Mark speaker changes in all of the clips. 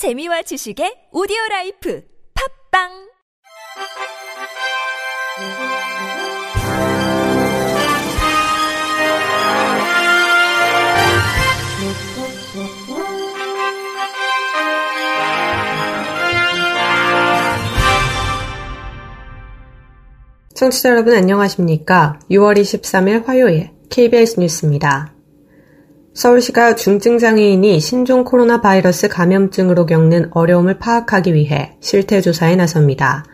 Speaker 1: 재미와 지식의 오디오 라이프 팝빵
Speaker 2: 청취자 여러분 안녕하십니까? 6월 23일 화요일 KBS 뉴스입니다. 서울시가 중증장애인이 신종 코로나 바이러스 감염증으로 겪는 어려움을 파악하기 위해 실태조사에 나섭니다.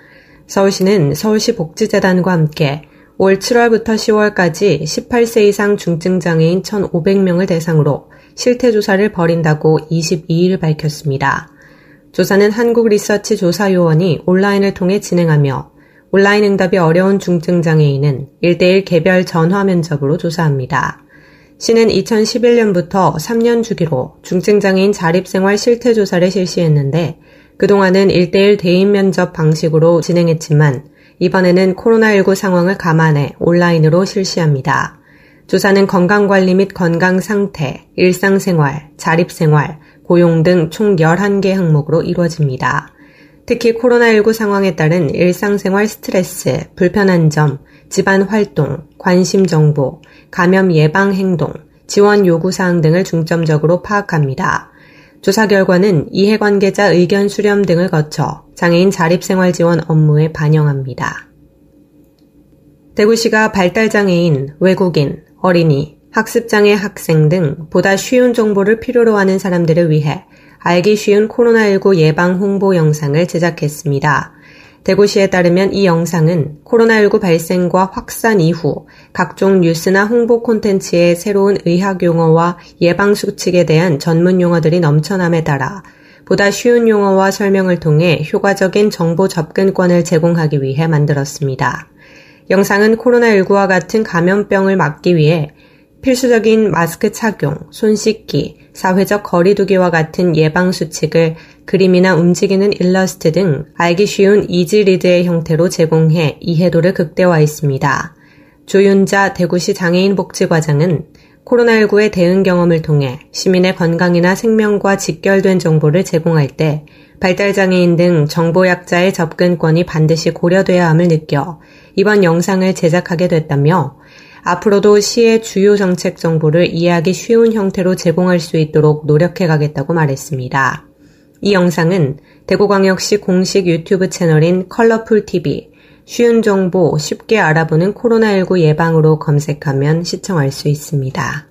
Speaker 2: 서울시는 서울시 복지재단과 함께 올 7월부터 10월까지 18세 이상 중증장애인 1,500명을 대상으로 실태조사를 벌인다고 22일 밝혔습니다. 조사는 한국리서치 조사요원이 온라인을 통해 진행하며 온라인 응답이 어려운 중증장애인은 1대1 개별 전화 면접으로 조사합니다. 시는 2011년부터 3년 주기로 중증장애인 자립생활 실태조사를 실시했는데 그동안은 1대1 대인 면접 방식으로 진행했지만 이번에는 코로나19 상황을 감안해 온라인으로 실시합니다. 조사는 건강관리 및 건강상태, 일상생활, 자립생활, 고용 등 총 11개 항목으로 이루어집니다. 특히 코로나19 상황에 따른 일상생활 스트레스, 불편한 점, 집안 활동, 관심 정보, 감염 예방 행동, 지원 요구 사항 등을 중점적으로 파악합니다. 조사 결과는 이해관계자 의견 수렴 등을 거쳐 장애인 자립생활 지원 업무에 반영합니다. 대구시가 발달장애인, 외국인, 어린이, 학습장애 학생 등 보다 쉬운 정보를 필요로 하는 사람들을 위해 알기 쉬운 코로나19 예방 홍보 영상을 제작했습니다. 대구시에 따르면 이 영상은 코로나19 발생과 확산 이후 각종 뉴스나 홍보 콘텐츠의 새로운 의학 용어와 예방 수칙에 대한 전문 용어들이 넘쳐남에 따라 보다 쉬운 용어와 설명을 통해 효과적인 정보 접근권을 제공하기 위해 만들었습니다. 영상은 코로나19와 같은 감염병을 막기 위해 필수적인 마스크 착용, 손 씻기, 사회적 거리두기와 같은 예방 수칙을 그림이나 움직이는 일러스트 등 알기 쉬운 이지리드의 형태로 제공해 이해도를 극대화했습니다. 조윤자 대구시 장애인복지과장은 코로나19의 대응 경험을 통해 시민의 건강이나 생명과 직결된 정보를 제공할 때 발달장애인 등 정보약자의 접근권이 반드시 고려돼야 함을 느껴 이번 영상을 제작하게 됐다며 앞으로도 시의 주요 정책 정보를 이해하기 쉬운 형태로 제공할 수 있도록 노력해 가겠다고 말했습니다. 이 영상은 대구광역시 공식 유튜브 채널인 컬러풀 TV, 쉬운 정보 쉽게 알아보는 코로나19 예방으로 검색하면 시청할 수 있습니다.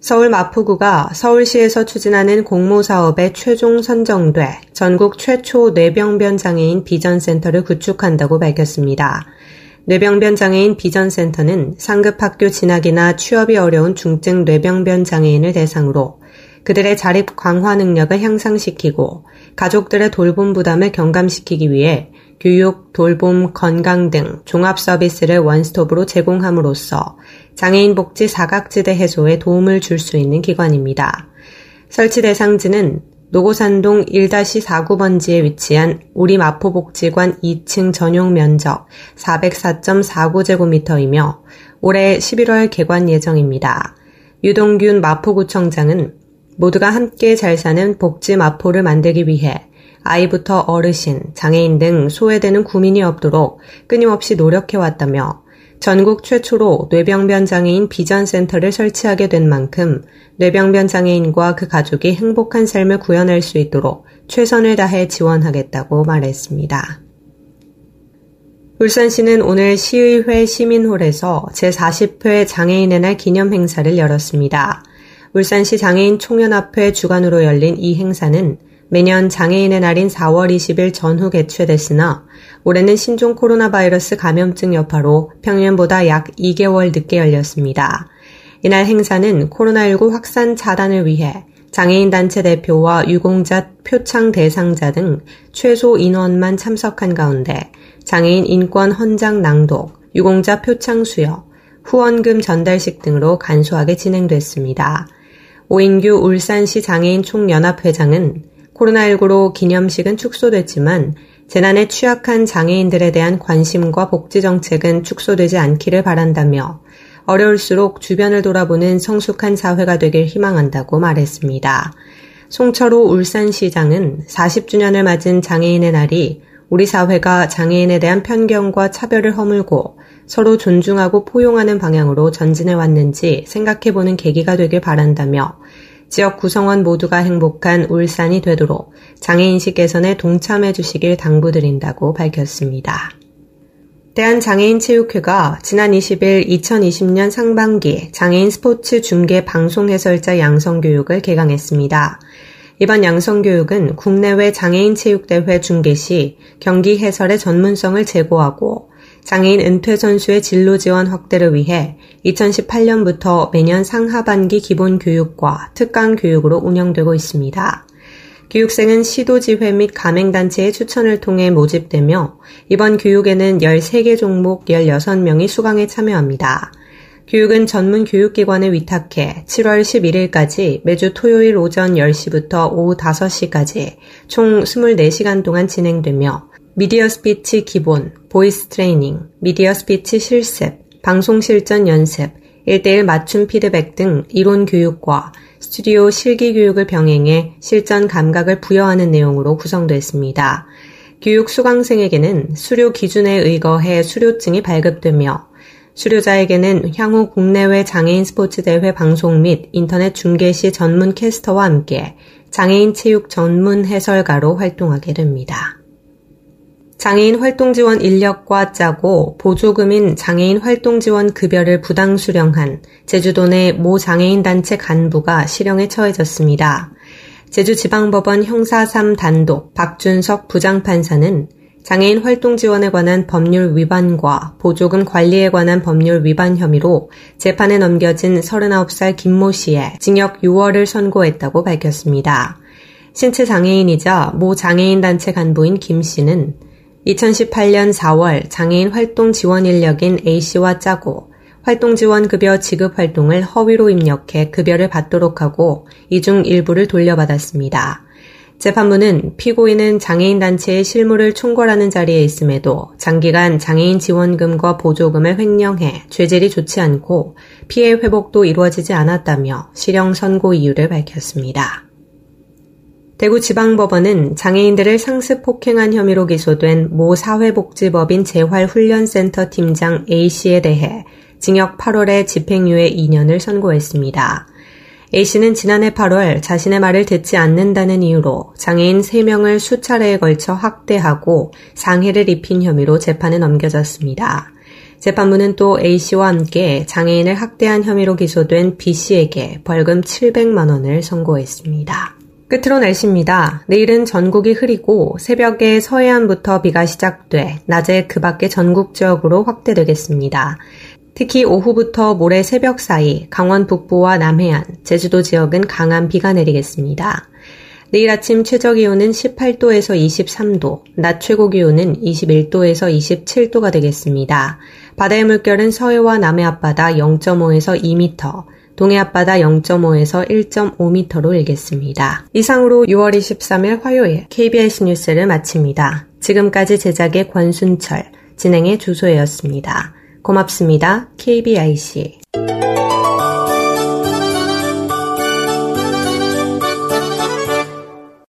Speaker 2: 서울 마포구가 서울시에서 추진하는 공모 사업에 최종 선정돼 전국 최초 뇌병변 장애인 비전센터를 구축한다고 밝혔습니다. 뇌병변 장애인 비전센터는 상급 학교 진학이나 취업이 어려운 중증 뇌병변 장애인을 대상으로 그들의 자립 강화 능력을 향상시키고 가족들의 돌봄 부담을 경감시키기 위해 교육, 돌봄, 건강 등 종합 서비스를 원스톱으로 제공함으로써 장애인 복지 사각지대 해소에 도움을 줄 수 있는 기관입니다. 설치 대상지는 노고산동 1-49번지에 위치한 우리 마포복지관 2층 전용 면적 404.49제곱미터이며 올해 11월 개관 예정입니다. 유동균 마포구청장은 모두가 함께 잘 사는 복지 마포를 만들기 위해 아이부터 어르신, 장애인 등 소외되는 구민이 없도록 끊임없이 노력해왔다며 전국 최초로 뇌병변 장애인 비전 센터를 설치하게 된 만큼 뇌병변 장애인과 그 가족이 행복한 삶을 구현할 수 있도록 최선을 다해 지원하겠다고 말했습니다. 울산시는 오늘 시의회 시민홀에서 제40회 장애인의 날 기념 행사를 열었습니다. 울산시 장애인 총연합회 주관으로 열린 이 행사는 매년 장애인의 날인 4월 20일 전후 개최됐으나 올해는 신종 코로나 바이러스 감염증 여파로 평년보다 약 2개월 늦게 열렸습니다. 이날 행사는 코로나19 확산 차단을 위해 장애인 단체 대표와 유공자 표창 대상자 등 최소 인원만 참석한 가운데 장애인 인권 헌장 낭독, 유공자 표창 수여, 후원금 전달식 등으로 간소하게 진행됐습니다. 오인규 울산시 장애인 총연합회장은 코로나19로 기념식은 축소됐지만 재난에 취약한 장애인들에 대한 관심과 복지 정책은 축소되지 않기를 바란다며 어려울수록 주변을 돌아보는 성숙한 사회가 되길 희망한다고 말했습니다. 송철호 울산시장은 40주년을 맞은 장애인의 날이 우리 사회가 장애인에 대한 편견과 차별을 허물고 서로 존중하고 포용하는 방향으로 전진해 왔는지 생각해 보는 계기가 되길 바란다며 지역 구성원 모두가 행복한 울산이 되도록 장애인식 개선에 동참해 주시길 당부드린다고 밝혔습니다. 대한장애인체육회가 지난 20일 2020년 상반기 장애인 스포츠 중계 방송 해설자 양성교육을 개강했습니다. 이번 양성교육은 국내외 장애인 체육대회 중계 시 경기 해설의 전문성을 제고하고 장애인 은퇴 선수의 진로 지원 확대를 위해 2018년부터 매년 상하반기 기본 교육과 특강 교육으로 운영되고 있습니다. 교육생은 시도지회 및 가맹단체의 추천을 통해 모집되며 이번 교육에는 13개 종목 16명이 수강에 참여합니다. 교육은 전문 교육기관에 위탁해 7월 11일까지 매주 토요일 오전 10시부터 오후 5시까지 총 24시간 동안 진행되며 미디어 스피치 기본, voice training, 미디어 스피치 실습, 방송 실전 연습, 1대1 맞춤 피드백 등 이론 교육과 스튜디오 실기 교육을 병행해 실전 감각을 부여하는 내용으로 구성됐습니다. 교육 수강생에게는 수료 기준에 의거해 수료증이 발급되며 수료자에게는 향후 국내외 장애인 스포츠 대회 방송 및 인터넷 중계 시 전문 캐스터와 함께 장애인 체육 전문 해설가로 활동하게 됩니다. 장애인 활동 지원 인력과 짜고 보조금인 장애인 활동 지원 급여를 부당 수령한 제주도 내 모 장애인 단체 간부가 실형에 처해졌습니다. 제주지방법원 형사 3 단독 박준석 부장판사는 장애인 활동 지원에 관한 법률 위반과 보조금 관리에 관한 법률 위반 혐의로 재판에 넘겨진 39살 김모 씨의 징역 6월을 선고했다고 밝혔습니다. 신체 장애인이자 모 장애인 단체 간부인 김 씨는 2018년 4월 장애인 활동 지원 인력인 A씨와 짜고 활동 지원 급여 지급 활동을 허위로 입력해 급여를 받도록 하고 이 중 일부를 돌려받았습니다. 재판부는 피고인은 장애인 단체의 실무를 총괄하는 자리에 있음에도 장기간 장애인 지원금과 보조금을 횡령해 죄질이 좋지 않고 피해 회복도 이루어지지 않았다며 실형 선고 이유를 밝혔습니다. 대구지방법원은 장애인들을 상습 폭행한 혐의로 기소된 모 사회복지법인 재활훈련센터 팀장 A씨에 대해 징역 8월에 집행유예 2년을 선고했습니다. A씨는 지난해 8월 자신의 말을 듣지 않는다는 이유로 장애인 3명을 수차례에 걸쳐 학대하고 상해를 입힌 혐의로 재판에 넘겨졌습니다. 재판부는 또 A씨와 함께 장애인을 학대한 혐의로 기소된 B씨에게 벌금 700만 원을 선고했습니다. 끝으로 날씨입니다. 내일은 전국이 흐리고 새벽에 서해안부터 비가 시작돼 낮에 그 밖에 전국 지역으로 확대되겠습니다. 특히 오후부터 모레 새벽 사이 강원 북부와 남해안, 제주도 지역은 강한 비가 내리겠습니다. 내일 아침 최저 기온은 18도에서 23도, 낮 최고 기온은 21도에서 27도가 되겠습니다. 바다의 물결은 서해와 남해 앞바다 0.5에서 2m, 동해 앞바다 0.5에서 1.5m로 일겠습니다. 이상으로 6월 23일 화요일 KBS 뉴스를 마칩니다. 지금까지 제작의 권순철, 진행의 주소혜였습니다. 고맙습니다. KBIC.